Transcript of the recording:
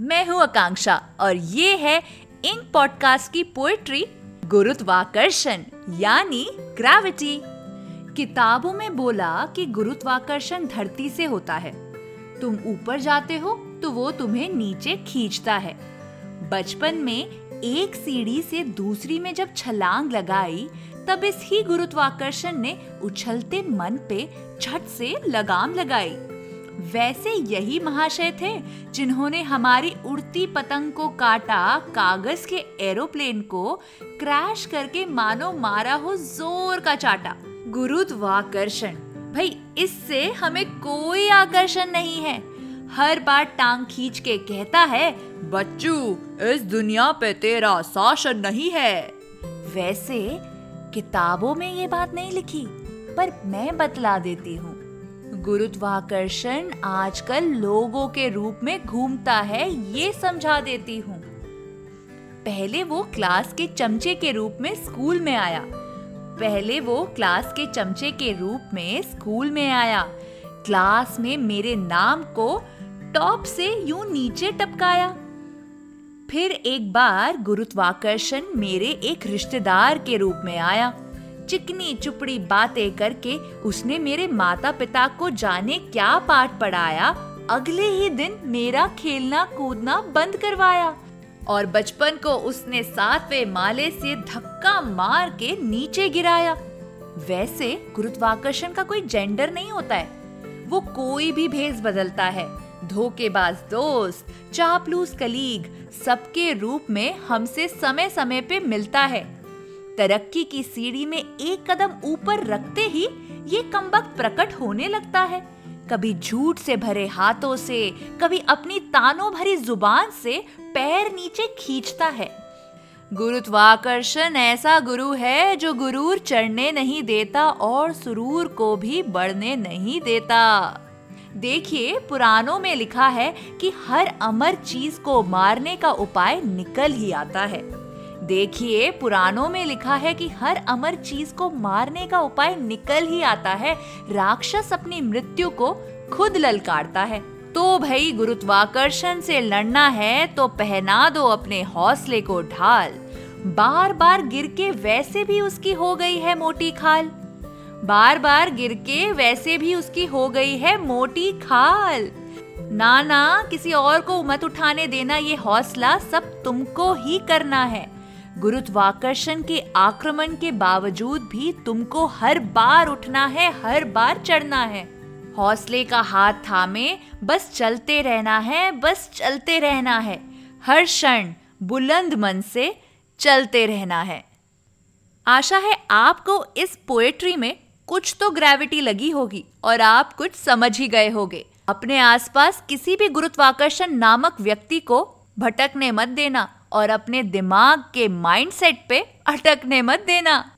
मैं हूँ आकांक्षा और ये है इन पॉडकास्ट की पोएट्री गुरुत्वाकर्षण, यानी ग्रेविटी किताबों में बोला कि गुरुत्वाकर्षण धरती से होता है। तुम ऊपर जाते हो तो वो तुम्हें नीचे खींचता है। बचपन में एक सीढ़ी से दूसरी में जब छलांग लगाई, तब इस ही गुरुत्वाकर्षण ने उछलते मन पे झट से लगाम लगाई। वैसे यही महाशय थे जिन्होंने हमारी उड़ती पतंग को काटा, कागज़ के एरोप्लेन को क्रैश करके मानो मारा हो ज़ोर का चाटा। गुरुत्वाकर्षण। भाई, इससे हमें कोई आकर्षण नहीं है। हर बार टांग खींच के कहता है, बच्चू, इस दुनिया पे तेरा शासन नहीं है। वैसे किताबों में ये बात नहीं लिखी, पर मैं बतला देती हूँ। गुरुत्वाकर्षण आजकल लोगों के रूप में घूमता है, ये समझा देती हूँ। पहले वो क्लास के चमचे के रूप में स्कूल में आया। पहले वो क्लास के चमचे के रूप में स्कूल में आया। क्लास में मेरे नाम को टॉप से यूँ नीचे टपकाया। फिर एक बार गुरुत्वाकर्षण मेरे एक रिश्तेदार के रूप में आया। चिकनी चुपड़ी बातें करके उसने मेरे माता पिता को जाने क्या पाठ पढ़ाया। अगले ही दिन मेरा खेलना कूदना बंद करवाया और बचपन को उसने सातवें माले से धक्का मार के नीचे गिराया। वैसे गुरुत्वाकर्षण का कोई जेंडर नहीं होता है। वो कोई भी भेज बदलता है। धोखेबाज दोस्त, चापलूस कलीग, सबके रूप में हमसे समय समय पे मिलता है। तरक्की की सीढ़ी में एक कदम ऊपर रखते ही ये कमबख्त प्रकट होने लगता है। कभी झूठ से भरे हाथों से, कभी अपनी तानों भरी ज़ुबान से पैर नीचे खींचता है। गुरुत्वाकर्षण ऐसा गुरु है जो गुरूर चढ़ने नहीं देता और सुरूर को भी बढ़ने नहीं देता। देखिए, पुराणों में लिखा है कि हर अमर चीज़ को मारने का उपाय निकल ही आता है। देखिए, पुराणों में लिखा है कि हर अमर चीज़ को मारने का उपाय निकल ही आता है। राक्षस अपनी मृत्यु को खुद ललकारता है। तो भाई गुरुत्वाकर्षण से लड़ना है तो पहना दो अपने हौसले को ढाल। बार बार गिर के वैसे भी उसकी हो गई है मोटी खाल। बार बार गिर के वैसे भी उसकी हो गई है मोटी खाल। ना ना किसी और को मत उठाने देना, ये हौसला सब तुमको ही करना है। गुरुत्वाकर्षण के आक्रमण के बावजूद भी तुमको हर बार उठना है, हर बार चढ़ना है। हौसले का हाथ थामे, बस चलते रहना है, बस चलते रहना है। हर क्षण बुलंद मन से चलते रहना है। आशा है आपको इस पोएट्री में कुछ तो ग्रेविटी लगी होगी और आप कुछ समझ ही गए होगे। अपने आसपास किसी भी गुरुत्वाकर्षण नामक व्यक्ति को भटकने मत देना। और अपने दिमाग के माइंडसेट पे अटकने मत देना।